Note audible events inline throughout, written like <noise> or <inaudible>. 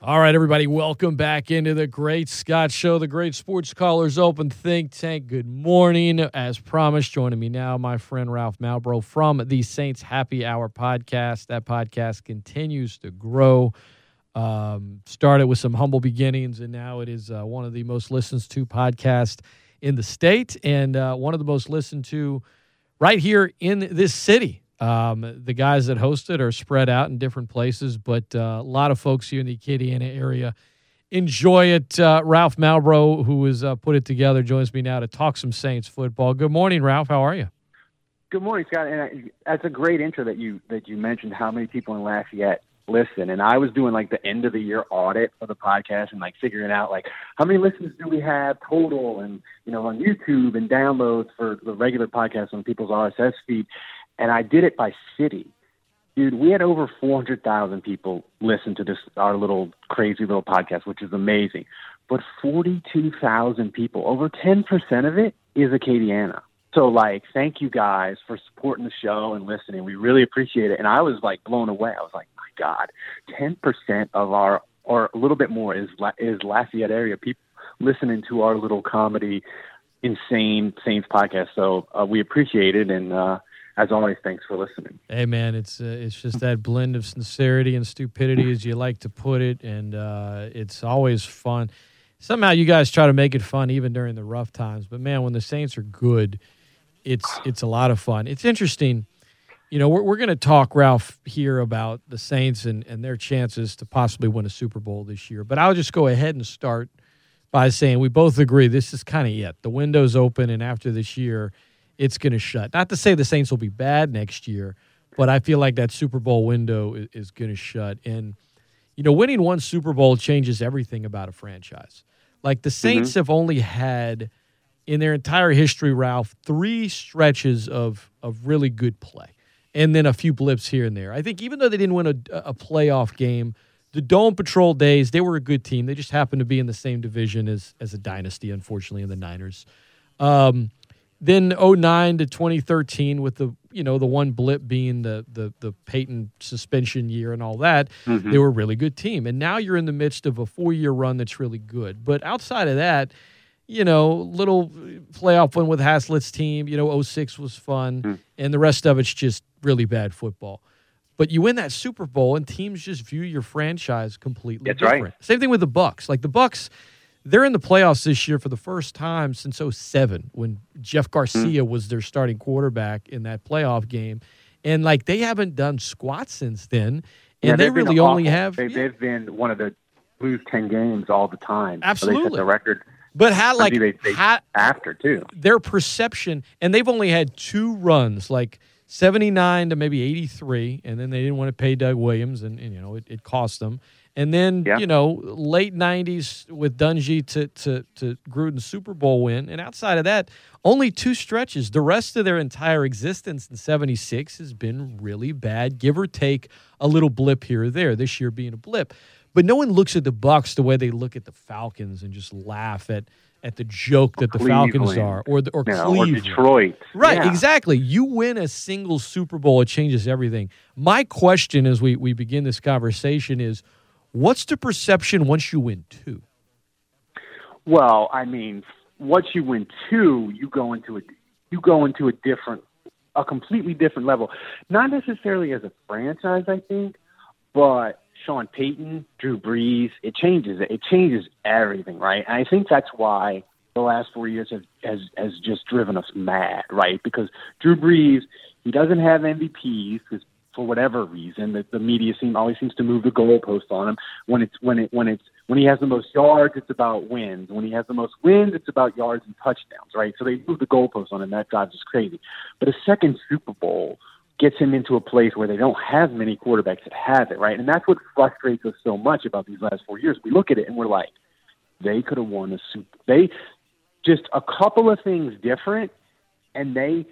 All right, everybody, welcome back into the Great Scott Show, the Great Sports Callers Open Think Tank. Good morning. As promised, joining me now, my friend Ralph Malbrough from the Saints Happy Hour podcast. That podcast continues to grow. Um, started with some humble beginnings, and now it is uh, one of the most listened to podcasts in the state and uh, one of the most listened to right here in this city. Um, the guys that host it are spread out in different places, but uh, a lot of folks here in the Acadiana area enjoy it. Uh, Ralph Malbrough, who has uh, put it together, joins me now to talk some Saints football. Good morning, Ralph. How are you? Good morning, Scott. And I, that's a great intro that you that you mentioned how many people in Lafayette listen. And I was doing like the end of the year audit for the podcast and like figuring out like how many listens do we have total and you know on YouTube and downloads for the regular podcast on people's RSS feed and I did it by city. Dude, we had over 400,000 people listen to this, our little crazy little podcast, which is amazing. But 42,000 people, over 10% of it is Acadiana. So, like, thank you guys for supporting the show and listening. We really appreciate it. And I was like blown away. I was like, my God, 10% of our, or a little bit more, is is Lafayette area people listening to our little comedy, insane Saints podcast. So uh, we appreciate it. And, uh, as always, thanks for listening. Hey, man, it's uh, it's just that blend of sincerity and stupidity, as you like to put it, and uh, it's always fun. Somehow, you guys try to make it fun even during the rough times. But man, when the Saints are good, it's it's a lot of fun. It's interesting. You know, we're, we're going to talk, Ralph, here about the Saints and, and their chances to possibly win a Super Bowl this year. But I'll just go ahead and start by saying we both agree this is kind of it. The window's open, and after this year – it's going to shut. Not to say the Saints will be bad next year, but I feel like that Super Bowl window is, is going to shut. And, you know, winning one Super Bowl changes everything about a franchise. Like the Saints mm-hmm. have only had in their entire history, Ralph, three stretches of of really good play, and then a few blips here and there. I think even though they didn't win a, a playoff game, the Dome Patrol days they were a good team. They just happened to be in the same division as as a dynasty, unfortunately, in the Niners. Um, then 09 to 2013 with the you know the one blip being the the the Payton suspension year and all that mm-hmm. they were a really good team and now you're in the midst of a four year run that's really good but outside of that you know little playoff win with Haslett's team you know 06 was fun mm. and the rest of it's just really bad football but you win that Super Bowl and teams just view your franchise completely that's different right. same thing with the Bucks like the Bucks they're in the playoffs this year for the first time since 07 when Jeff Garcia mm-hmm. was their starting quarterback in that playoff game. And like they haven't done squat since then. And yeah, they really only have they, yeah. have been one of the lose 10 games all the time. Absolutely. So the record. But how like they, they, how, after too. Their perception and they've only had two runs like 79 to maybe 83 and then they didn't want to pay Doug Williams and, and you know it, it cost them and then, yeah. you know, late 90s with Dungy to, to, to Gruden Super Bowl win. And outside of that, only two stretches. The rest of their entire existence in 76 has been really bad, give or take a little blip here or there, this year being a blip. But no one looks at the Bucks the way they look at the Falcons and just laugh at at the joke that the Cleveland. Falcons are, or the, or Cleveland, or Detroit. Right, yeah. exactly. You win a single Super Bowl, it changes everything. My question as we we begin this conversation is What's the perception once you win two? Well, I mean, once you win two, you go into a you go into a different, a completely different level. Not necessarily as a franchise, I think, but Sean Payton, Drew Brees, it changes it. It changes everything, right? And I think that's why the last four years have has has just driven us mad, right? Because Drew Brees, he doesn't have MVPs because for whatever reason, the, the media seem always seems to move the goalpost on him. When it's when it when it's when he has the most yards, it's about wins. When he has the most wins, it's about yards and touchdowns, right? So they move the goalpost on him. That drives us crazy. But a second Super Bowl gets him into a place where they don't have many quarterbacks that have it, right? And that's what frustrates us so much about these last four years. We look at it and we're like, they could have won a Super. They just a couple of things different, and they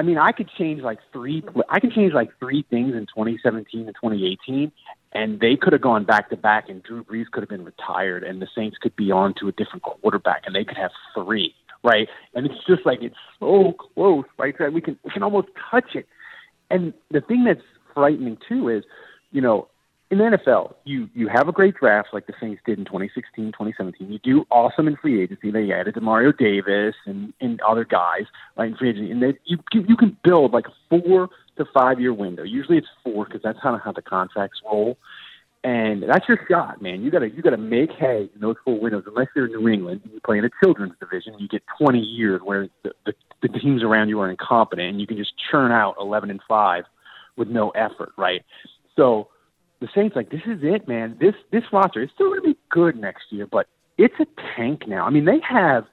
I mean, I could change like three. I can change like three things in 2017 and 2018, and they could have gone back to back, and Drew Brees could have been retired, and the Saints could be on to a different quarterback, and they could have three, right? And it's just like it's so close, right? We can we can almost touch it. And the thing that's frightening too is, you know, in the NFL, you you have a great draft like the Saints did in 2016, 2017. You do awesome in free agency. They added Demario Davis and and other guys right in free agency, and they you you can build like a four to five year window. Usually it's four because that's kind of how the contracts roll. And that's your shot, man. You gotta you gotta make hay in those four windows. Unless you're in New England, and you play in a children's division, you get 20 years where the, the, the teams around you are incompetent, and you can just churn out 11 and five with no effort, right? So the Saints, like this is it, man. This this roster is still going to be good next year, but it's a tank now. I mean, they have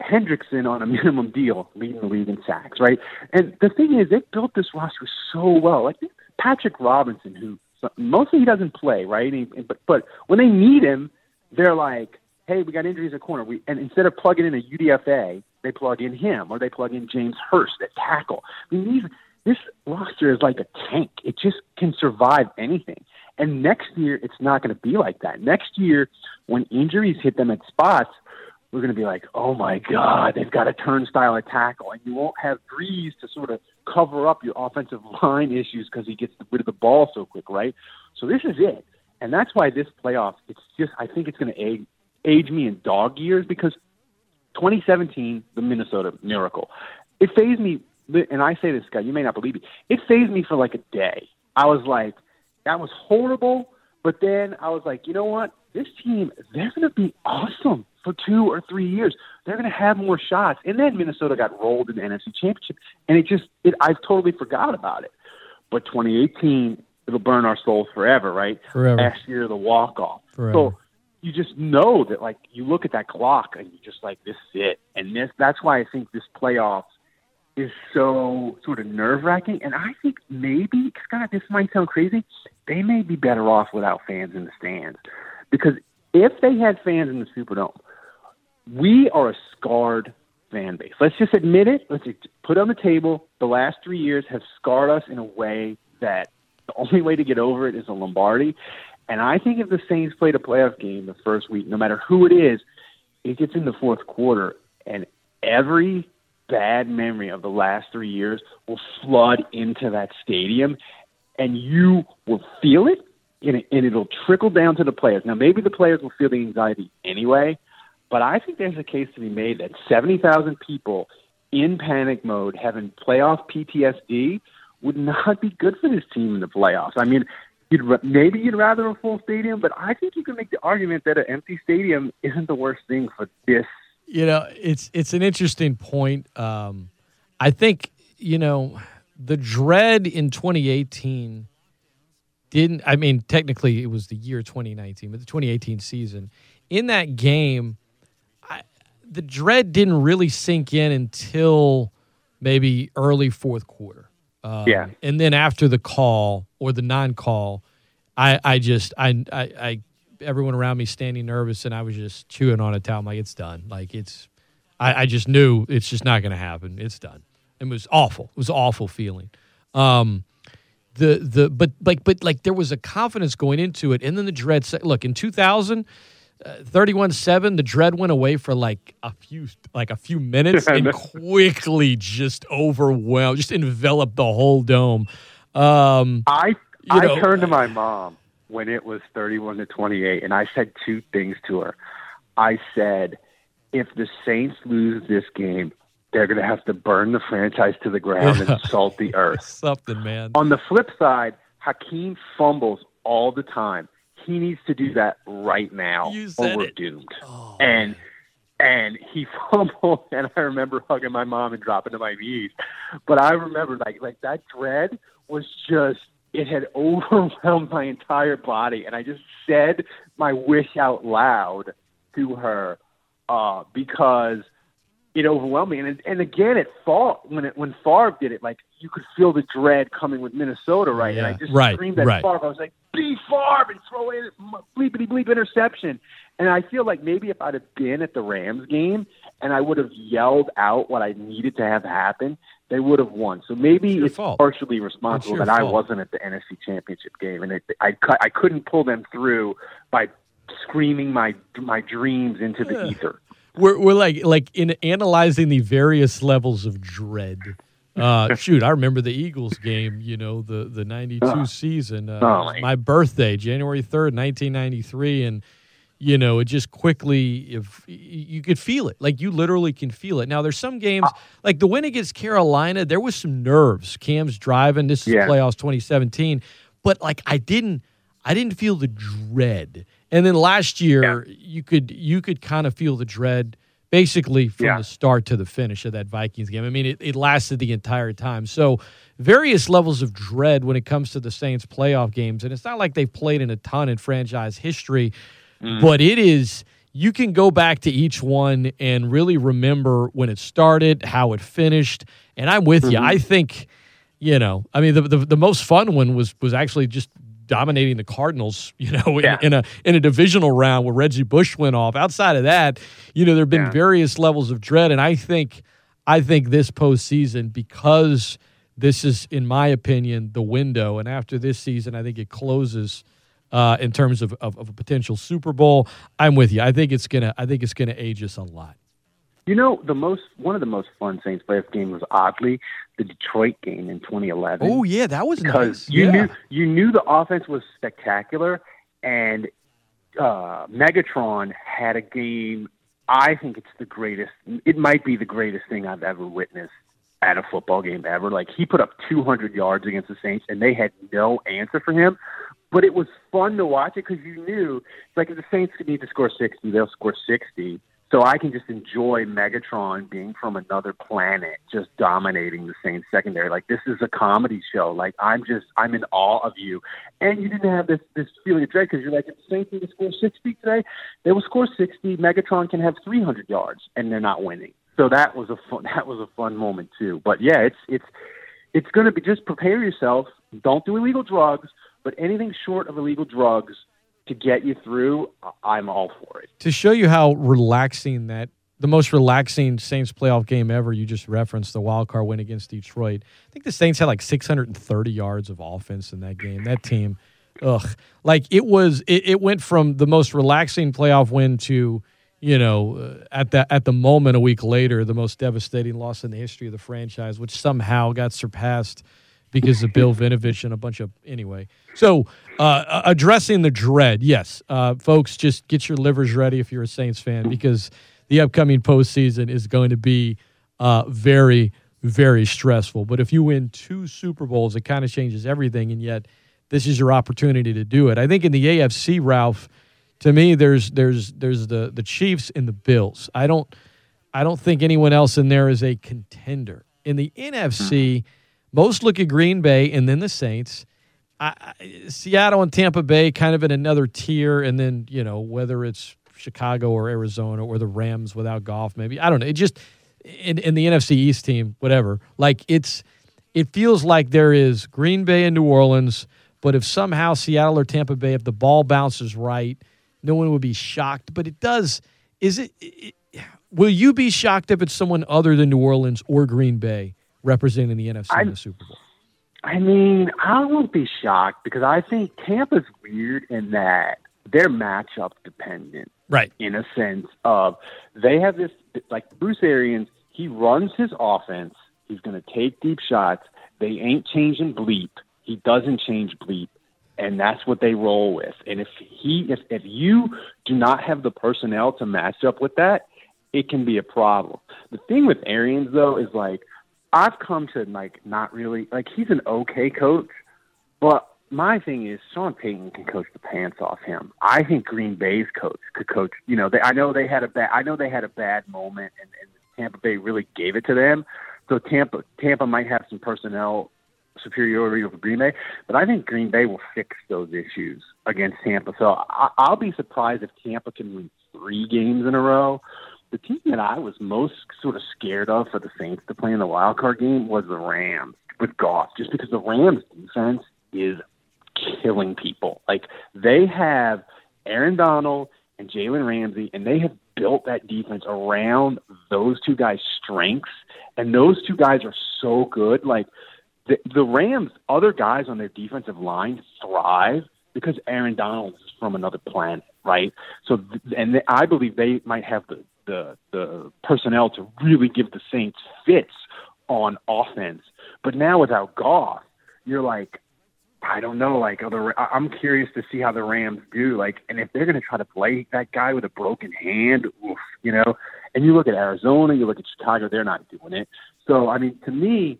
Hendrickson on a <laughs> minimum deal, leading the league in sacks, right? And the thing is, they built this roster so well. Like Patrick Robinson, who mostly he doesn't play, right? He, but but when they need him, they're like, hey, we got injuries at corner. We and instead of plugging in a UDFA, they plug in him or they plug in James Hurst at tackle. I mean, these this roster is like a tank. It just can survive anything. And next year, it's not going to be like that. Next year, when injuries hit them at spots, we're going to be like, oh my God, they've got a turnstile tackle. And you won't have Brees to sort of cover up your offensive <laughs> line issues because he gets rid of the ball so quick, right? So this is it. And that's why this playoff, it's just, I think it's going to age, age me in dog years because 2017, the Minnesota miracle. It phased me, and I say this, guy, you may not believe me. It phased me for like a day. I was like, that was horrible. But then I was like, you know what? This team, they're going to be awesome for two or three years. They're going to have more shots. And then Minnesota got rolled in the NFC Championship, and it just, it, I totally forgot about it. But 2018, it'll burn our souls forever, right? Forever. Last year, the walk off. So you just know that, like, you look at that clock and you're just like, this is it. And this, that's why I think this playoffs is so sort of nerve wracking. And I think maybe, Scott, this might sound crazy, they may be better off without fans in the stands. Because if they had fans in the Superdome, we are a scarred fan base. Let's just admit it. Let's put on the table. The last three years have scarred us in a way that the only way to get over it is a Lombardi. And I think if the Saints played a playoff game the first week, no matter who it is, it gets in the fourth quarter, and every bad memory of the last three years will flood into that stadium, and you will feel it, and, it, and it'll trickle down to the players. Now, maybe the players will feel the anxiety anyway, but I think there's a case to be made that 70,000 people in panic mode having playoff PTSD would not be good for this team in the playoffs. I mean, you'd maybe you'd rather a full stadium, but I think you can make the argument that an empty stadium isn't the worst thing for this. You know, it's it's an interesting point. Um, I think you know the dread in 2018 didn't. I mean, technically it was the year 2019, but the 2018 season in that game, I, the dread didn't really sink in until maybe early fourth quarter. Um, yeah. And then after the call or the non-call, I, I just I, I, I everyone around me standing nervous and I was just chewing on a towel. I'm like, it's done. Like it's I, I just knew it's just not gonna happen. It's done. It was awful. It was an awful feeling. Um the the but like but like there was a confidence going into it and then the dread look in 2000 31 7 the dread went away for like a few like a few minutes <laughs> and quickly just overwhelmed just enveloped the whole dome um i i know, turned to my mom when it was 31 to 28 and i said two things to her i said if the saints lose this game they're going to have to burn the franchise to the ground and <laughs> salt the earth something man on the flip side Hakim fumbles all the time he needs to do that right now or we're it. doomed. Oh, and and he <laughs> fumbled and I remember hugging my mom and dropping to my knees. But I remember like like that dread was just it had <laughs> overwhelmed my entire body and I just said my wish out loud to her uh because it overwhelmed me. And and again, it fall when it when Favre did it, like you could feel the dread coming with Minnesota, right? Yeah. And I just right, screamed at right. Favre. I was like, "Be Favre!" and throw in bleepity bleep interception. And I feel like maybe if I'd have been at the Rams game and I would have yelled out what I needed to have happen, they would have won. So maybe it's, it's fault. partially responsible that I wasn't at the NFC Championship game, and it, I I couldn't pull them through by screaming my my dreams into the Yeah. ether. we're, we're like like in analyzing the various levels of dread Uh, <laughs> shoot, I remember the Eagles game. You know, the the '92 uh, season. Uh, oh, my birthday, January 3rd, 1993, and you know, it just quickly if you could feel it. Like you literally can feel it. Now there's some games like the win against Carolina, there was some nerves. Cam's driving. This is yeah. playoffs 2017, but like I didn't I didn't feel the dread. And then last year yeah. you could you could kind of feel the dread basically from yeah. the start to the finish of that Vikings game. I mean, it, it lasted the entire time. So various levels of dread when it comes to the Saints playoff games. And it's not like they've played in a ton in franchise history, mm. but it is you can go back to each one and really remember when it started, how it finished. And I'm with mm-hmm. you. I think, you know, I mean, the, the, the most fun one was was actually just dominating the Cardinals, <laughs> you know, in, yeah. in, a in a divisional round where Reggie Bush went off. Outside of that, you know, there have been yeah. various levels of dread, and I think I think this postseason because this is, in my opinion, the window, and after this season, I think it closes. Uh, in terms of, of, of a potential Super Bowl, I'm with you. I think it's gonna. I think it's gonna age us a lot. You know, the most one of the most fun Saints playoff games was oddly the Detroit game in 2011. Oh yeah, that was because nice. you yeah. knew you knew the offense was spectacular, and uh, Megatron had a game. I think it's the greatest. It might be the greatest thing I've ever witnessed at a football game ever. Like he put up 200 yards against the Saints, and they had no answer for him. But it was fun to watch it because you knew, like if the Saints need to score 60, they'll score 60 so I can just enjoy Megatron being from another planet, just dominating the Saints secondary. Like this is a comedy show. Like I'm just I'm in awe of you. And you didn't have this this feeling of dread because you're like, if the Saints need to score sixty today, they will score sixty. Megatron can have three hundred yards, and they're not winning. So that was a fun <laughs> that was a fun moment too. But yeah, it's it's it's going to be just prepare yourself. Don't do illegal drugs, but anything short of illegal drugs to get you through, I'm all for it. To show you how relaxing that the most relaxing Saints playoff game ever, you just referenced the wild card win against Detroit. I think the Saints had like 630 yards of offense in that game. That team, ugh, like it was. It, it went from the most relaxing playoff win to, you know, uh, at that at the moment a week later, the most devastating loss in the history of the franchise, which somehow got surpassed because of Bill Vinovich and a bunch of anyway. So uh, addressing the dread, yes, uh, folks, just get your livers ready if you're a Saints fan because the upcoming postseason is going to be uh, very, very stressful. But if you win two Super Bowls, it kind of changes everything, and yet this is your opportunity to do it. I think in the AFC, Ralph, to me, there's there's there's the the Chiefs and the Bills. I don't I don't think anyone else in there is a contender. In the NFC most look at Green Bay and then the Saints. I, I, Seattle and Tampa Bay kind of in another tier, and then you know whether it's Chicago or Arizona or the Rams without golf, maybe I don't know. It just in, in the NFC East team, whatever. Like it's it feels like there is Green Bay and New Orleans, but if somehow Seattle or Tampa Bay, if the ball bounces right, no one would be shocked. But it does. Is it, it will you be shocked if it's someone other than New Orleans or Green Bay? Representing the NFC I, in the Super Bowl? I mean, I won't be shocked because I think Tampa's weird in that they're matchup dependent. Right. In a sense of they have this like Bruce Arians, he runs his offense. He's going to take deep shots. They ain't changing bleep. He doesn't change bleep, and that's what they roll with. And if he, if if you do not have the personnel to match up with that, it can be a problem. The thing with Arians though is like I've come to like not really like he's an okay coach, but my thing is Sean Payton can coach the pants off him. I think Green Bay's coach could coach. You know, they, I know they had a bad. I know they had a bad moment, and, and Tampa Bay really gave it to them. So Tampa Tampa might have some personnel superiority over Green Bay, but I think Green Bay will fix those issues against Tampa. So I, I'll be surprised if Tampa can win three games in a row the team that I was most sort of scared of for the Saints to play in the wild card game was the Rams with Goff, just because the Rams defense is killing people. Like they have Aaron Donald and Jalen Ramsey, and they have built that defense around those two guys' strengths, and those two guys are so good. Like the, the Rams, other guys on their defensive line thrive because Aaron Donald is from another planet, right? So, and I believe they might have the the the personnel to really give the Saints fits on offense. But now without Goff, you're like, I don't know. Like, other, I'm curious to see how the Rams do. Like, and if they're going to try to play that guy with a broken hand, oof, you know. And you look at Arizona, you look at Chicago, they're not doing it. So, I mean, to me,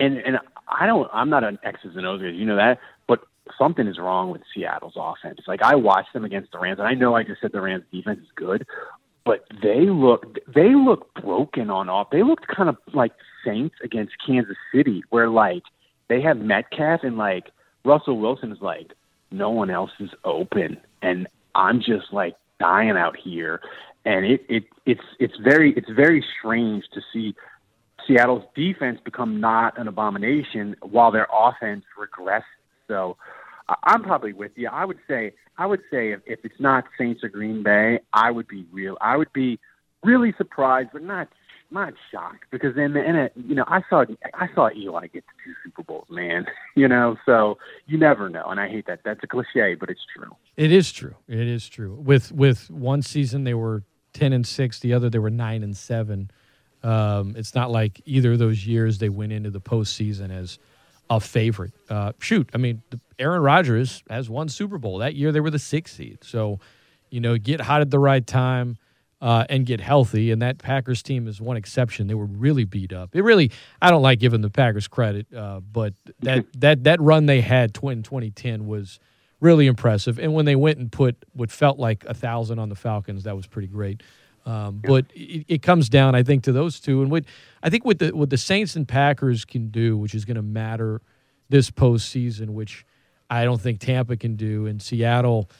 and and I don't, I'm not an X's and O's, guy, you know that, but something is wrong with Seattle's offense. Like I watched them against the Rams, and I know I just said the Rams defense is good, but they look they look broken on off. They looked kind of like Saints against Kansas City, where like they have Metcalf and like Russell Wilson is like no one else is open, and I'm just like dying out here, and it it it's it's very it's very strange to see Seattle's defense become not an abomination while their offense regresses. So I'm probably with you. I would say I would say if, if it's not Saints or Green Bay, I would be real. I would be really surprised, but not not shocked because in the in you know I saw I saw Eli get to two Super Bowls, man. <laughs> You know, so you never know, and I hate that. That's a cliche, but it's true. It is true. It is true. With with one season they were ten and six, the other they were nine and seven. Um, it's not like either of those years they went into the postseason as a favorite. Uh, shoot, I mean, Aaron Rodgers has won Super Bowl that year. They were the sixth seed, so you know, get hot at the right time. Uh, and get healthy. And that Packers team is one exception. They were really beat up. It really, I don't like giving the Packers credit, uh, but that <laughs> that that run they had in 2010 was really impressive. And when they went and put what felt like a thousand on the Falcons, that was pretty great. Um, yeah. But it, it, comes down, I think, to those two. And what I think what the what the Saints and Packers can do, which is going to matter this postseason, which I don't think Tampa can do, and Seattle,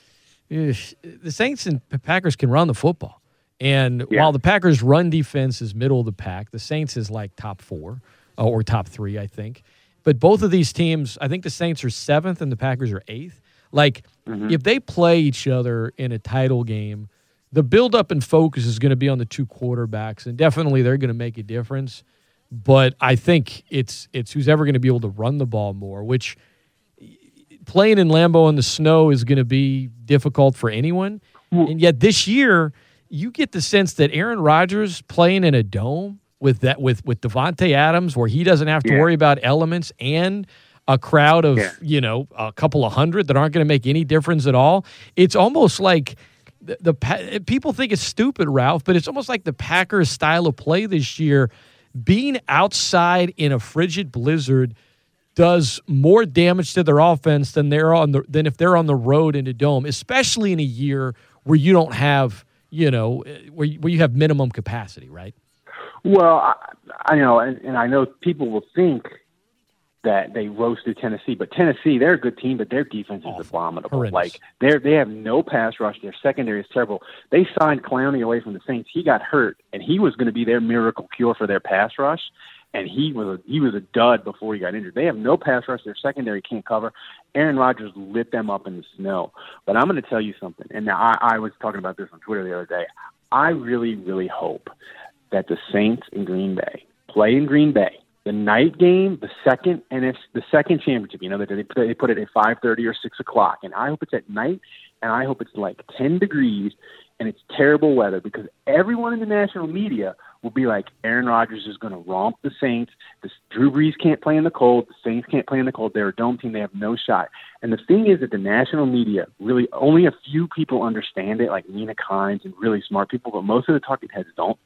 eh, the Saints and Packers can run the football. And yeah. while the Packers' run defense is middle of the pack, the Saints is like top four uh, or top three, I think. But both of these teams, I think the Saints are seventh and the Packers are eighth. Like, mm-hmm. if they play each other in a title game, the buildup and focus is going to be on the two quarterbacks, and definitely they're going to make a difference. But I think it's it's who's ever going to be able to run the ball more, which playing in Lambeau in the snow is going to be difficult for anyone. And yet this year, you get the sense that Aaron Rodgers playing in a dome with that with with Davante Adams, where he doesn't have to yeah. worry about elements and a crowd of yeah. you know a couple of hundred that aren't going to make any difference at all. It's almost like the, the people think it's stupid, Ralph, but it's almost like the Packers' style of play this year. Being outside in a frigid blizzard does more damage to their offense than they're on the than if they're on the road in a dome, especially in a year where you don't have you know, where you, where you have minimum capacity, right? Well, I, I know, and, and I know people will think that they roasted Tennessee, but Tennessee, they're a good team, but their defense is Awful. abominable. Horrendous. Like they they have no pass rush. Their secondary is terrible. They signed Clowney away from the Saints. He got hurt, and he was going to be their miracle cure for their pass rush and he was a, he was a dud before he got injured. They have no pass rush. Their secondary can't cover. Aaron Rodgers lit them up in the snow. But I'm going to tell you something. And now I, I was talking about this on Twitter the other day. I really, really hope that the Saints in Green Bay play in Green Bay the night game, the second, and it's the second championship. You know they they put it at five thirty or six o'clock, and I hope it's at night, and I hope it's like ten degrees, and it's terrible weather because everyone in the national media will be like Aaron Rodgers is going to romp the Saints. This Drew Brees can't play in the cold. The Saints can't play in the cold. They're a dome team. They have no shot. And the thing is that the national media really only a few people understand it, like Mina Kimes and really smart people, but most of the talking heads don't.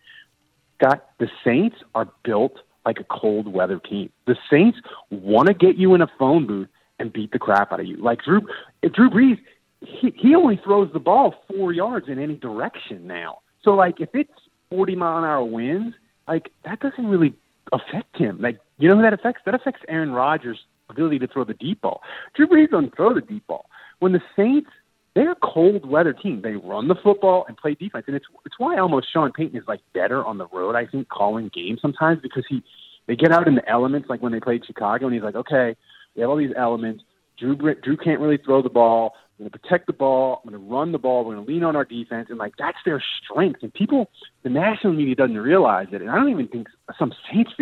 Got the Saints are built like a cold weather team. The Saints want to get you in a phone booth and beat the crap out of you. Like Drew, Drew Brees, he, he only throws the ball four yards in any direction now. So like if it's 40 mile an hour winds, like that doesn't really affect him. Like you know who that affects? That affects Aaron Rodgers' ability to throw the deep ball. Drew Brees doesn't throw the deep ball. When the Saints, they're a cold weather team. They run the football and play defense, and it's it's why almost Sean Payton is like better on the road. I think calling games sometimes because he they get out in the elements like when they played Chicago, and he's like, okay, we have all these elements. Drew Drew can't really throw the ball. I'm going to protect the ball. I'm going to run the ball. We're going to lean on our defense, and like that's their strength. And people, the national media doesn't realize it, and I don't even think some Saints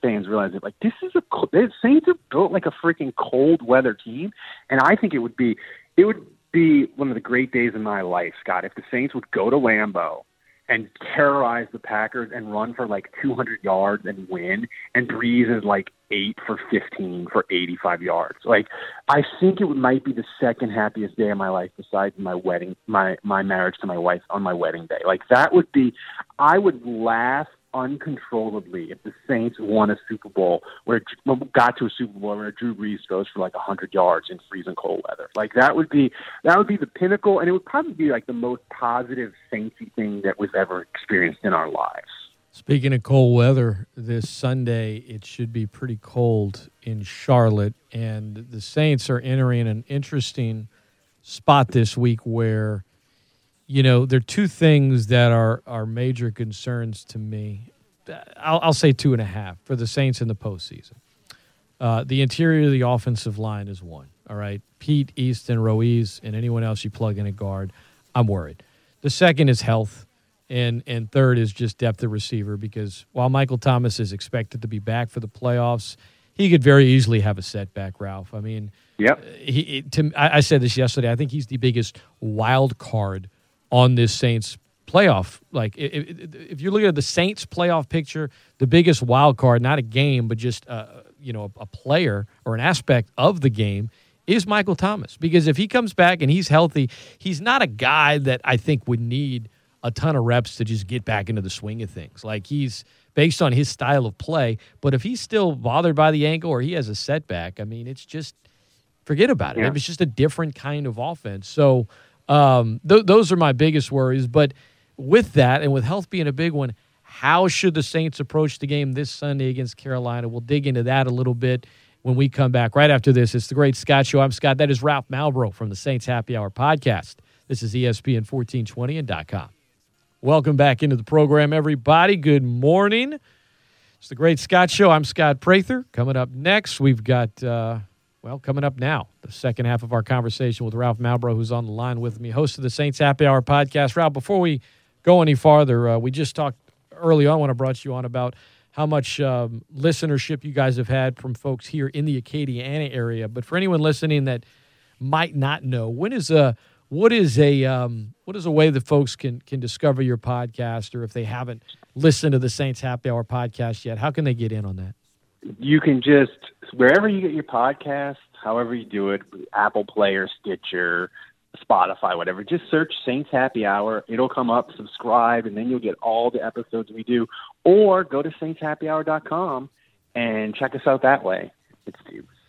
fans realize it. Like this is a the Saints are built like a freaking cold weather team, and I think it would be it would be one of the great days in my life, Scott, if the Saints would go to Lambeau and terrorize the Packers and run for like 200 yards and win, and Brees is like eight for 15 for 85 yards. Like, I think it might be the second happiest day of my life besides my wedding, my my marriage to my wife on my wedding day. Like that would be, I would laugh uncontrollably if the Saints won a Super Bowl where got to a Super Bowl where Drew Brees goes for like hundred yards in freezing cold weather. Like that would be that would be the pinnacle, and it would probably be like the most positive Saintsy thing that we've ever experienced in our lives. Speaking of cold weather, this Sunday it should be pretty cold in Charlotte, and the Saints are entering an interesting spot this week where you know, there are two things that are, are major concerns to me. I'll, I'll say two and a half for the Saints in the postseason. Uh, the interior of the offensive line is one. All right. Peat, Easton, Ruiz, and anyone else you plug in a guard, I'm worried. The second is health. And, and third is just depth of receiver because while Michael Thomas is expected to be back for the playoffs, he could very easily have a setback, Ralph. I mean, yep. He, to, I, I said this yesterday. I think he's the biggest wild card on this Saints playoff. Like if, if you look at the Saints playoff picture, the biggest wild card, not a game, but just uh, you know a, a player or an aspect of the game is Michael Thomas. Because if he comes back and he's healthy, he's not a guy that I think would need a ton of reps to just get back into the swing of things. Like he's based on his style of play. But if he's still bothered by the ankle or he has a setback, I mean, it's just forget about it. Yeah. It's just a different kind of offense. So um, th- those are my biggest worries. But with that, and with health being a big one, how should the Saints approach the game this Sunday against Carolina? We'll dig into that a little bit when we come back right after this. It's the Great Scott Show. I'm Scott. That is Ralph Malbrough from the Saints Happy Hour podcast. This is ESPN 1420 and .com. Welcome back into the program, everybody. Good morning. It's the Great Scott Show. I'm Scott Prather. Coming up next, we've got. Uh, well, coming up now, the second half of our conversation with Ralph Malbrough, who's on the line with me, host of the Saints Happy Hour podcast. Ralph, before we go any farther, uh, we just talked early on when I brought you on about how much um, listenership you guys have had from folks here in the Acadiana area. But for anyone listening that might not know, when is a what is a um, what is a way that folks can can discover your podcast, or if they haven't listened to the Saints Happy Hour podcast yet, how can they get in on that? You can just wherever you get your podcast, however you do it, Apple Player, Stitcher, Spotify, whatever. Just search Saints Happy Hour. It'll come up. Subscribe, and then you'll get all the episodes we do. Or go to saintshappyhour.com and check us out that way. It's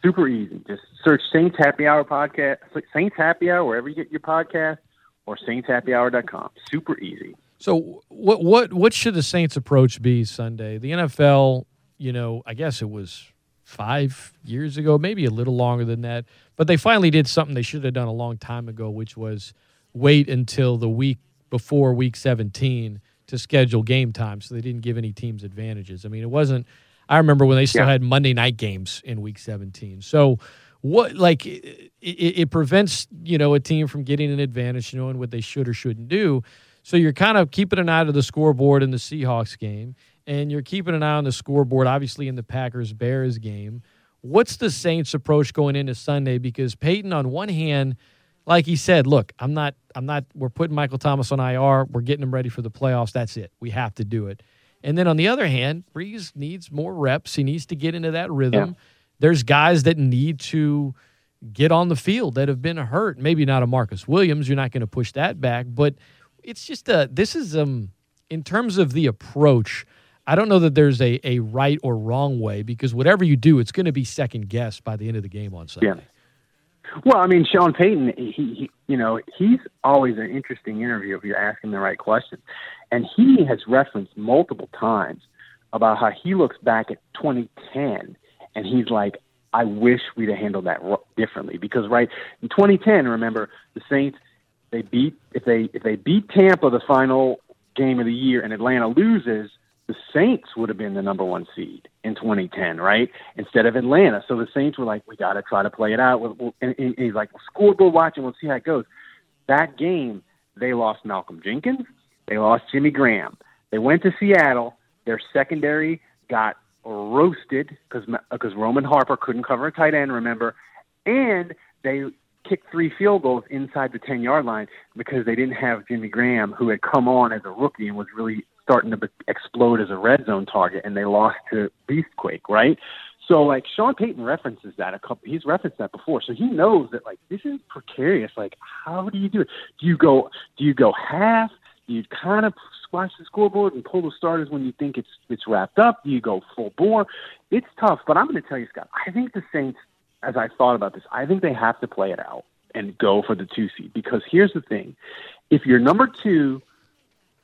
super easy. Just search Saints Happy Hour podcast, Saints Happy Hour wherever you get your podcast, or saintshappyhour.com. Super easy. So, what what what should the Saints' approach be Sunday? The NFL you know, I guess it was five years ago, maybe a little longer than that. But they finally did something they should have done a long time ago, which was wait until the week before week 17 to schedule game time so they didn't give any teams advantages. I mean, it wasn't, I remember when they still yeah. had Monday night games in week 17. So, what like it, it, it, prevents you know a team from getting an advantage knowing what they should or shouldn't do so you're kind of keeping an eye to the scoreboard in the Seahawks game and you're keeping an eye on the scoreboard, obviously in the Packers Bears game. What's the Saints' approach going into Sunday? Because Payton, on one hand, like he said, look, I'm not, I'm not. We're putting Michael Thomas on IR. We're getting him ready for the playoffs. That's it. We have to do it. And then on the other hand, Brees needs more reps. He needs to get into that rhythm. Yeah. There's guys that need to get on the field that have been hurt. Maybe not a Marcus Williams. You're not going to push that back, but it's just a. This is um in terms of the approach. I don't know that there's a, a right or wrong way because whatever you do, it's going to be second guessed by the end of the game on Sunday. Yeah. Well, I mean, Sean Payton, he, he, you know, he's always an interesting interview if you're asking the right questions, and he has referenced multiple times about how he looks back at 2010 and he's like, I wish we'd have handled that differently because right in 2010, remember the Saints, they beat if they if they beat Tampa the final game of the year and Atlanta loses the Saints would have been the number one seed in 2010, right? Instead of Atlanta. So the Saints were like, we got to try to play it out. And he's like, well, scoreboard watching, we'll see how it goes. That game, they lost Malcolm Jenkins. They lost Jimmy Graham. They went to Seattle. Their secondary got roasted because because Roman Harper couldn't cover a tight end, remember? And they kicked three field goals inside the 10 yard line because they didn't have Jimmy Graham, who had come on as a rookie and was really starting to explode as a red zone target, and they lost to Beastquake, right? So like Sean Payton references that a couple. He's referenced that before, so he knows that like this is precarious. Like, how do you do it? Do you go? Do you go half? Do you kind of squash the scoreboard and pull the starters when you think it's it's wrapped up? Do you go full bore? It's tough, but I'm going to tell you, Scott. I think the Saints, as I thought about this, I think they have to play it out and go for the two seed because here's the thing: if you're number two,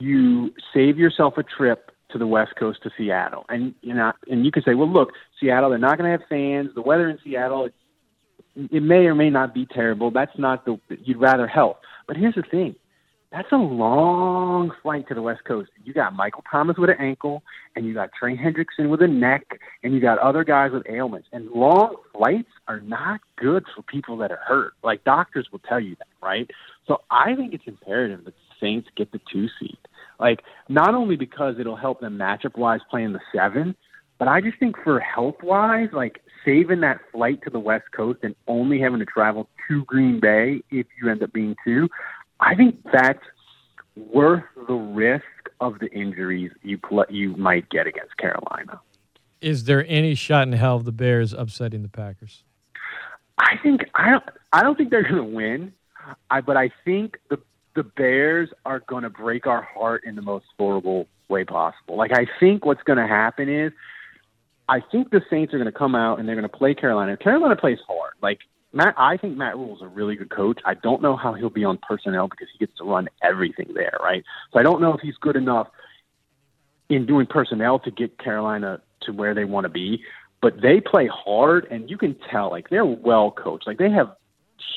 you save yourself a trip to the West Coast to Seattle, and you know, and you can say, well, look, Seattle, they're not going to have fans. The weather in Seattle, it, it may or may not be terrible. That's not the you'd rather help. But here's the thing: that's a long flight to the West Coast. You got Michael Thomas with an ankle, and you got Trey Hendrickson with a neck, and you got other guys with ailments. And long flights are not good for people that are hurt. Like doctors will tell you that, right? So I think it's imperative that the Saints get the two seed. Like not only because it'll help them matchup wise playing the seven, but I just think for health wise, like saving that flight to the West Coast and only having to travel to Green Bay if you end up being two, I think that's worth the risk of the injuries you pl- you might get against Carolina. Is there any shot in hell of the Bears upsetting the Packers? I think I don't. I don't think they're going to win. I, but I think the the Bears are going to break our heart in the most horrible way possible. Like I think what's going to happen is, I think the Saints are going to come out and they're going to play Carolina. Carolina plays hard. Like Matt, I think Matt Rhule is a really good coach. I don't know how he'll be on personnel because he gets to run everything there, right? So I don't know if he's good enough in doing personnel to get Carolina to where they want to be. But they play hard, and you can tell like they're well coached. Like they have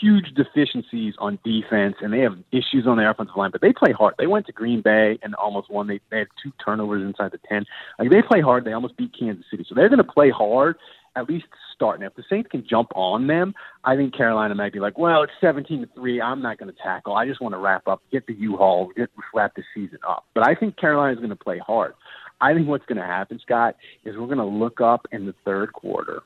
huge deficiencies on defense, and they have issues on their offensive line. But they play hard. They went to Green Bay and almost won. They they had two turnovers inside the ten. Like they play hard. They almost beat Kansas City. So they're going to play hard at least start. Now, if the Saints can jump on them, I think Carolina might be like, well, it's 17 to 3. I'm not going to tackle. I just want to wrap up, get the U-Haul, get wrap the season up. But I think Carolina's going to play hard. I think what's going to happen, Scott, is we're going to look up in the third quarter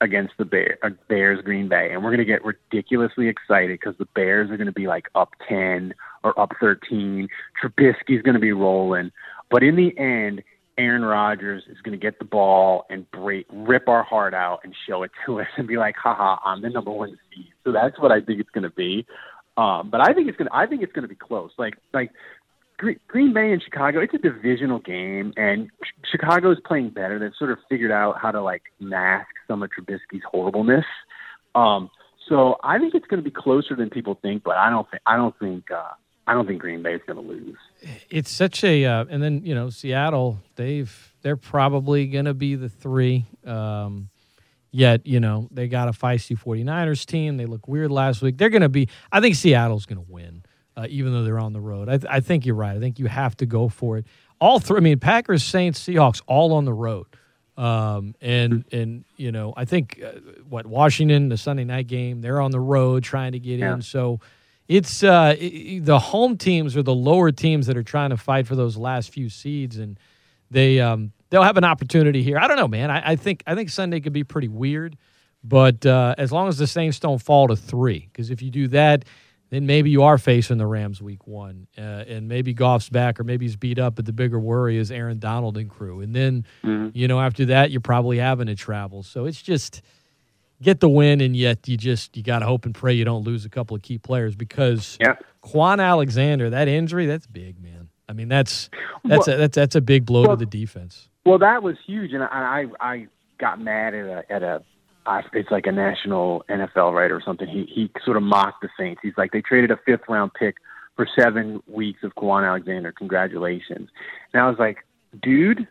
against the Bear, uh, Bears Green Bay, and we're going to get ridiculously excited because the Bears are going to be like up 10 or up 13. Trubisky's going to be rolling. But in the end, Aaron Rodgers is going to get the ball and break, rip our heart out and show it to <laughs> us and be like, haha, I'm the number one seed. So that's what I think it's going to be. Um, but I think it's going to, I think it's going to be close. Like, like Green Bay and Chicago, it's a divisional game and Chicago is playing better. They've sort of figured out how to like mask some of Trubisky's horribleness. Um, so I think it's going to be closer than people think, but I don't think, I don't think, uh, I don't think Green Bay is going to lose. It's such a, uh, and then you know Seattle, they've they're probably going to be the three. Um, yet you know they got a feisty 49ers team. They look weird last week. They're going to be. I think Seattle's going to win, uh, even though they're on the road. I, th- I think you're right. I think you have to go for it. All three. I mean, Packers, Saints, Seahawks, all on the road. Um, and and you know I think uh, what Washington the Sunday night game they're on the road trying to get yeah. in so it's uh, the home teams or the lower teams that are trying to fight for those last few seeds, and they um, they'll have an opportunity here. I don't know, man. I, I think I think Sunday could be pretty weird, but uh, as long as the Saints don't fall to three, because if you do that, then maybe you are facing the Rams week one, uh, and maybe Goff's back or maybe he's beat up. But the bigger worry is Aaron Donald and crew, and then mm-hmm. you know after that you're probably having to travel. So it's just get the win, and yet you just you got to hope and pray you don't lose a couple of key players because yeah. Kwon Alexander, that injury, that's big, man. I mean, that's that's well, a, that's that's a big blow well, to the defense. Well, that was huge, and I I, I got mad at a at a it's like a national NFL writer or something. He he sort of mocked the Saints. He's like they traded a fifth round pick for seven weeks of Kwon Alexander. Congratulations. And I was like, dude,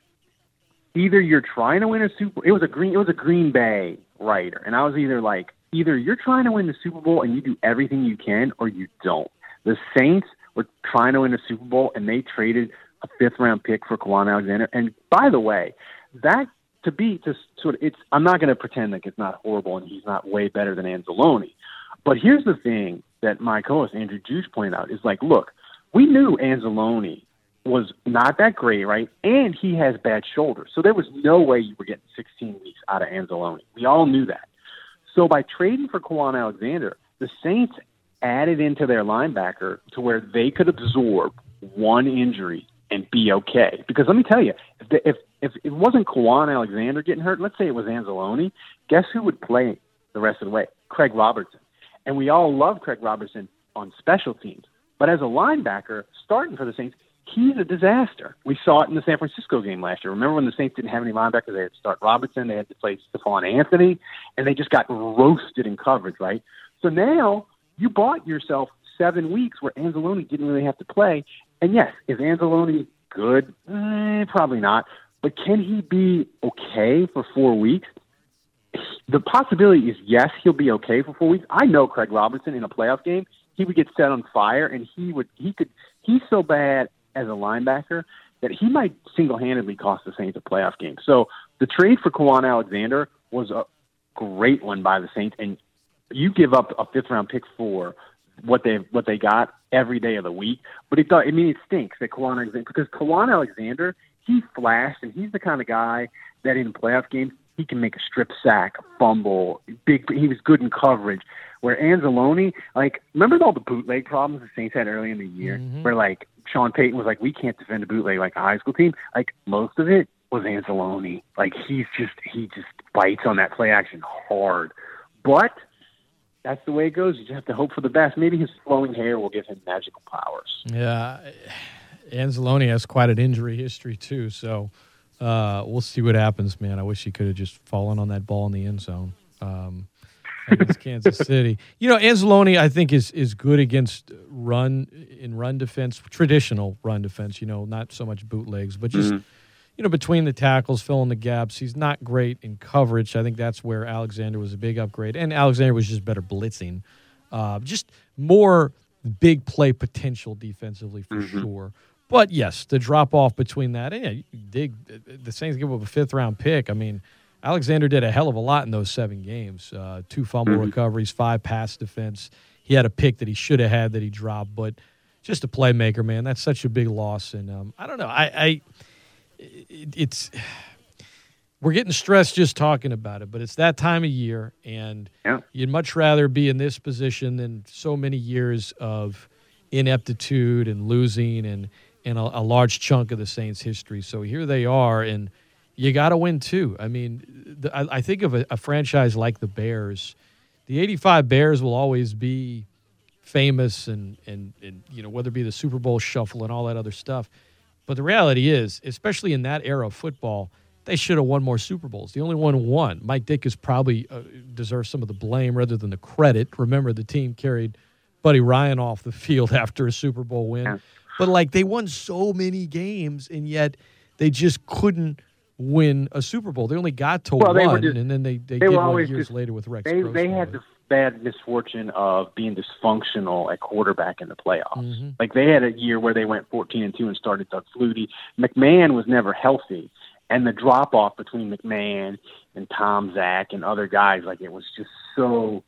either you're trying to win a Super. It was a green. It was a Green Bay writer, and I was either like, either you're trying to win the Super Bowl and you do everything you can, or you don't. The Saints were trying to win the Super Bowl, and they traded a fifth round pick for Kwon Alexander. And by the way, that to be to sort of it's. I'm not going to pretend like it's not horrible and he's not way better than Anzalone. But here's the thing that my co-host Andrew Juge pointed out is like, look, we knew Anzalone was not that great, right? And he has bad shoulders. So there was no way you were getting 16 weeks out of Anzalone. We all knew that. So by trading for Kwon Alexander, the Saints added into their linebacker to where they could absorb one injury and be okay. Because let me tell you, if the, if if it wasn't Kwon Alexander getting hurt, let's say it was Anzalone, guess who would play the rest of the way? Craig Robertson. And we all love Craig Robertson on special teams. But as a linebacker, starting for the Saints, he's a disaster. We saw it in the San Francisco game last year. Remember when the Saints didn't have any linebackers? They had to start Robertson, they had to play Stephone Anthony, and they just got roasted in coverage, right? So now you bought yourself seven weeks where Anzalone didn't really have to play. And yes, is Anzalone good? Eh, probably not. But can he be okay for four weeks? The possibility is yes, he'll be okay for four weeks. I know Craig Robertson in a playoff game, he would get set on fire, and he would he could he's so bad as a linebacker that he might single handedly cost the Saints a playoff game. So the trade for Kwon Alexander was a great one by the Saints, and you give up a fifth round pick for what they what they got every day of the week. But it does. I mean, it stinks that Kwon Alexander because Kwon Alexander he flashed, and he's the kind of guy that in playoff games he can make a strip sack, a fumble, big. He was good in coverage. Where Anzalone, like, remember all the bootleg problems the Saints had early in the year, mm-hmm. where like Sean Payton was like, we can't defend a bootleg like a high school team. Like most of it was Anzalone. Like he's just he just bites on that play action hard. But that's the way it goes. You just have to hope for the best. Maybe his flowing hair will give him magical powers. Yeah, Anzalone has quite an injury history too, so uh, we'll see what happens, man. I wish he could have just fallen on that ball in the end zone. Um, against Kansas City. You know, Anzalone, I think is is good against run in run defense, traditional run defense. You know, not so much bootlegs, but just mm-hmm. you know between the tackles, filling the gaps. He's not great in coverage. I think that's where Alexander was a big upgrade, and Alexander was just better blitzing, uh, just more big play potential defensively for mm-hmm. sure. But yes, the drop off between that, and yeah, dig the Saints give up a fifth round pick. I mean Alexander did a hell of a lot in those seven games. Uh, two fumble mm-hmm. recoveries, five pass defense. He had a pick that he should have had that he dropped, but just a playmaker, man. That's such a big loss, and um, I don't know. I, I it, it's <sighs> we're getting stressed just talking about it, but it's that time of year, and yeah. you'd much rather be in this position than so many years of ineptitude and losing and and a, a large chunk of the Saints' history. So here they are, and you got to win too. I mean, the, I, I, think of a, a, franchise like the Bears. The '85 Bears will always be famous, and, and and you know whether it be the Super Bowl shuffle and all that other stuff. But the reality is, especially in that era of football, they should have won more Super Bowls. The only one won. Mike Ditka is probably uh, deserves some of the blame rather than the credit. Remember, the team carried Buddy Ryan off the field <laughs> after a Super Bowl win. But like they won so many games, and yet they just couldn't win a Super Bowl. They only got to well, one, just, and then they they, they did one years just, later with Rex. They they had the bad misfortune of being dysfunctional at quarterback in the playoffs. Mm-hmm. Like they had a year where they went 14 and two and started Doug Flutie. McMahon was never healthy, and the drop off between McMahon and Tomczak and other guys, like it was just so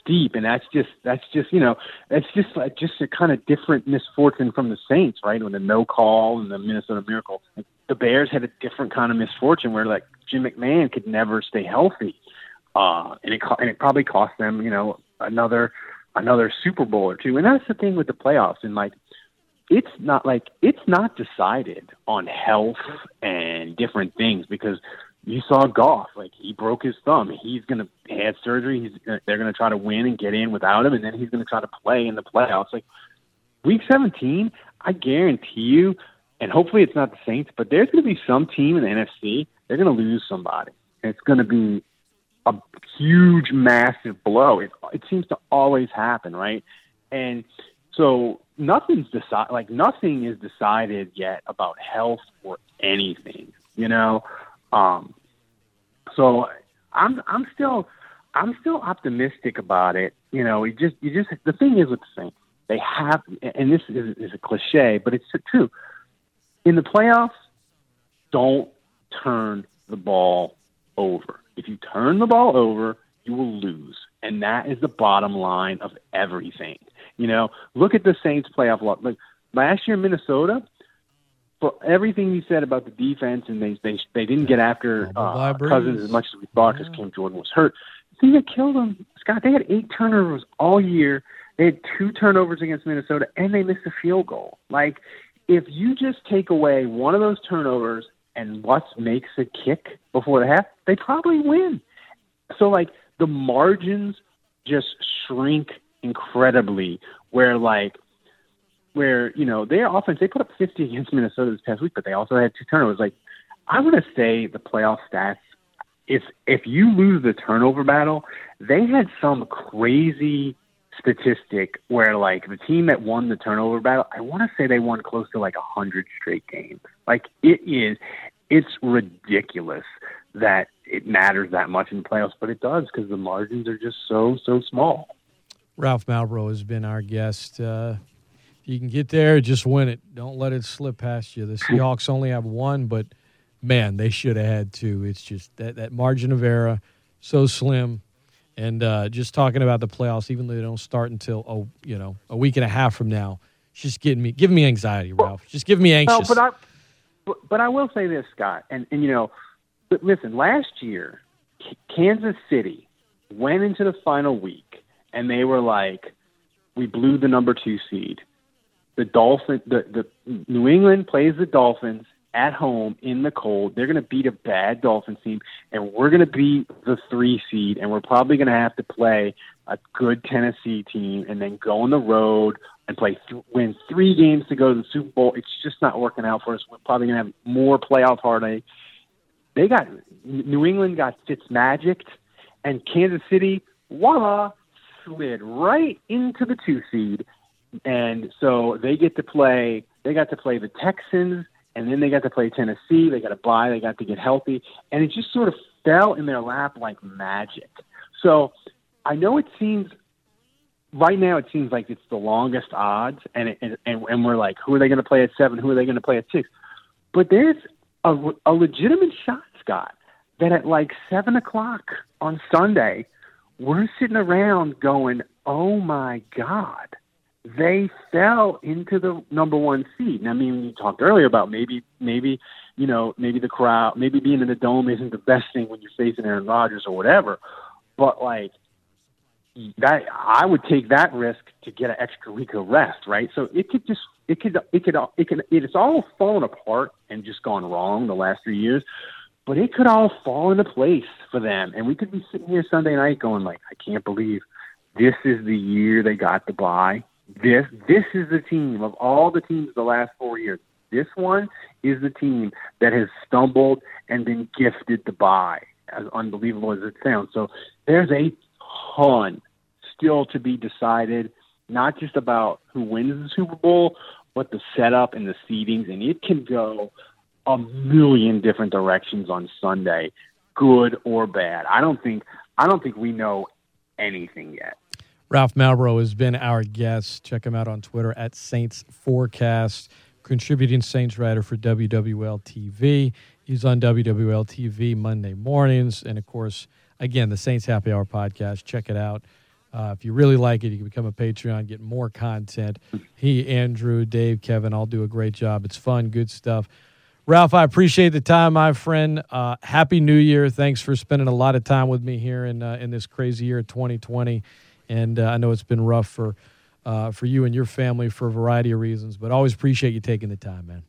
steep and that's just that's just you know that's just like just a kind of different misfortune from the Saints right when the no call and the Minnesota Miracle like, the Bears had a different kind of misfortune where like Jim McMahon could never stay healthy, uh, and it and it probably cost them you know another another Super Bowl or two. And that's the thing with the playoffs and like it's not like it's not decided on health and different things because you saw Goff like he broke his thumb. He's gonna have surgery. He's they're gonna try to win and get in without him, and then he's gonna try to play in the playoffs. Like week 17, I guarantee you and hopefully it's not the Saints, but there's going to be some team in the NFC. They're going to lose somebody. And it's going to be a huge, massive blow. It, it seems to always happen, right? And so nothing's decided. Like nothing is decided yet about health or anything. You know, um, so I'm I'm still I'm still optimistic about it. You know, just you just the thing is with the Saints, they have, and this is, is a cliche, but it's true in the playoffs, don't turn the ball over. If you turn the ball over, you will lose. And that is the bottom line of everything. You know, look at the Saints playoff luck. Like last year in Minnesota, for everything you said about the defense, and they they they didn't get after uh, Cousins as much as we thought because yeah. Cam Jordan was hurt. thing that killed them, Scott, they had eight turnovers all year. They had two turnovers against Minnesota, and they missed a field goal. Like, if you just take away one of those turnovers and Lutz makes a kick before the half, they probably win. So, like, the margins just shrink incredibly. Where, like, where you know their offense, they put up 50 against Minnesota this past week, but they also had two turnovers. Like, I'm to say the playoff stats. If if you lose the turnover battle, they had some crazy statistic where like the team that won the turnover battle, I want to say they won close to like a hundred straight games. Like it is, it's ridiculous that it matters that much in the playoffs, but it does because the margins are just so so small. Ralph Malbrough has been our guest. Uh, if you can get there, just win it. Don't let it slip past you. The Seahawks <laughs> only have one, but man, they should have had two. It's just that that margin of error so slim and uh, just talking about the playoffs, even though they don't start until oh, you know, a week and a half from now, just getting me, giving me anxiety, Ralph. Just give me anxious. No, but I, but, I will say this, Scott, and and you know, but listen, last year, Kansas City went into the final week, and they were like, we blew the number two seed. The Dolphin, the the New England plays the Dolphins at home in the cold. They're going to beat a bad Dolphins team, and we're going to beat the three seed, and we're probably going to have to play a good Tennessee team, and then go on the road and play th- win three games to go to the Super Bowl. It's just not working out for us. We're probably going to have more playoff heartache. They got New England got Fitz magicked, and Kansas City, voila, slid right into the two seed, and so they get to play. They got to play the Texans and then they got to play Tennessee. They got to buy. They got to get healthy, and it just sort of fell in their lap like magic. So I know it seems right now it seems like it's the longest odds, and it, and and we're like, who are they going to play at seven? Who are they going to play at six? But there's a, a legitimate shot, Scott, that at like seven o'clock on Sunday, we're sitting around going, oh my god they fell into the number one seed. And I mean, you talked earlier about maybe, maybe, you know, maybe the crowd, maybe being in the dome isn't the best thing when you're facing Aaron Rodgers or whatever. But like that, I would take that risk to get an extra week of rest, right? So it could just, it could, it could, it could, it's all fallen apart and just gone wrong the last three years. But it could all fall into place for them, and we could be sitting here Sunday night going like, I can't believe this is the year they got the bye this this is the team of all the teams the last four years. This one is the team that has stumbled and been gifted the bye, as unbelievable as it sounds. So there's a ton still to be decided, not just about who wins the Super Bowl, but the setup and the seedings, and it can go a million different directions on Sunday, good or bad. I don't think I don't think we know anything yet. Ralph Malbrough has been our guest. Check him out on Twitter at Saints Forecast, contributing Saints writer for WWL TV. He's on WWL TV Monday mornings. And of course, again, the Saints Happy Hour podcast. Check it out. Uh, if you really like it, you can become a Patreon, get more content. He, Andrew, Dave, Kevin all do a great job. It's fun, good stuff. Ralph, I appreciate the time, my friend. Uh, Happy New Year. Thanks for spending a lot of time with me here in, uh, in this crazy year 2020 and uh, I know it's been rough for uh, for you and your family for a variety of reasons. But always appreciate you taking the time, man.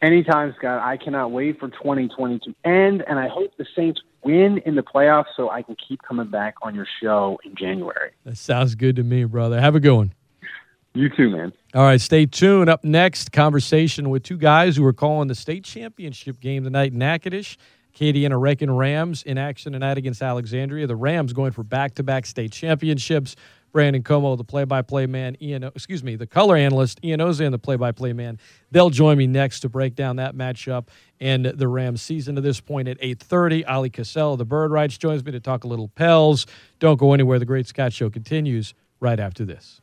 Anytime, Scott. I cannot wait for 2020 to end, and I hope the Saints win in the playoffs so I can keep coming back on your show in January. That sounds good to me, brother. Have a good one. You too, man. All right, stay tuned. Up next, conversation with two guys who are calling the state championship game tonight in Natchitoches. Acadiana Wreckin' Rams in action tonight against Alexandria. The Rams going for back-to-back state championships. Brandon Como, the play-by-play man, Ian, excuse me, the color analyst, Ian Ozan, the play-by-play man. They'll join me next to break down that matchup and the Rams season to this point at 8.30. Oleh Kosel, the Bird Writes, joins me to talk a little Pels. Don't go anywhere. The Great Scott Show continues right after this.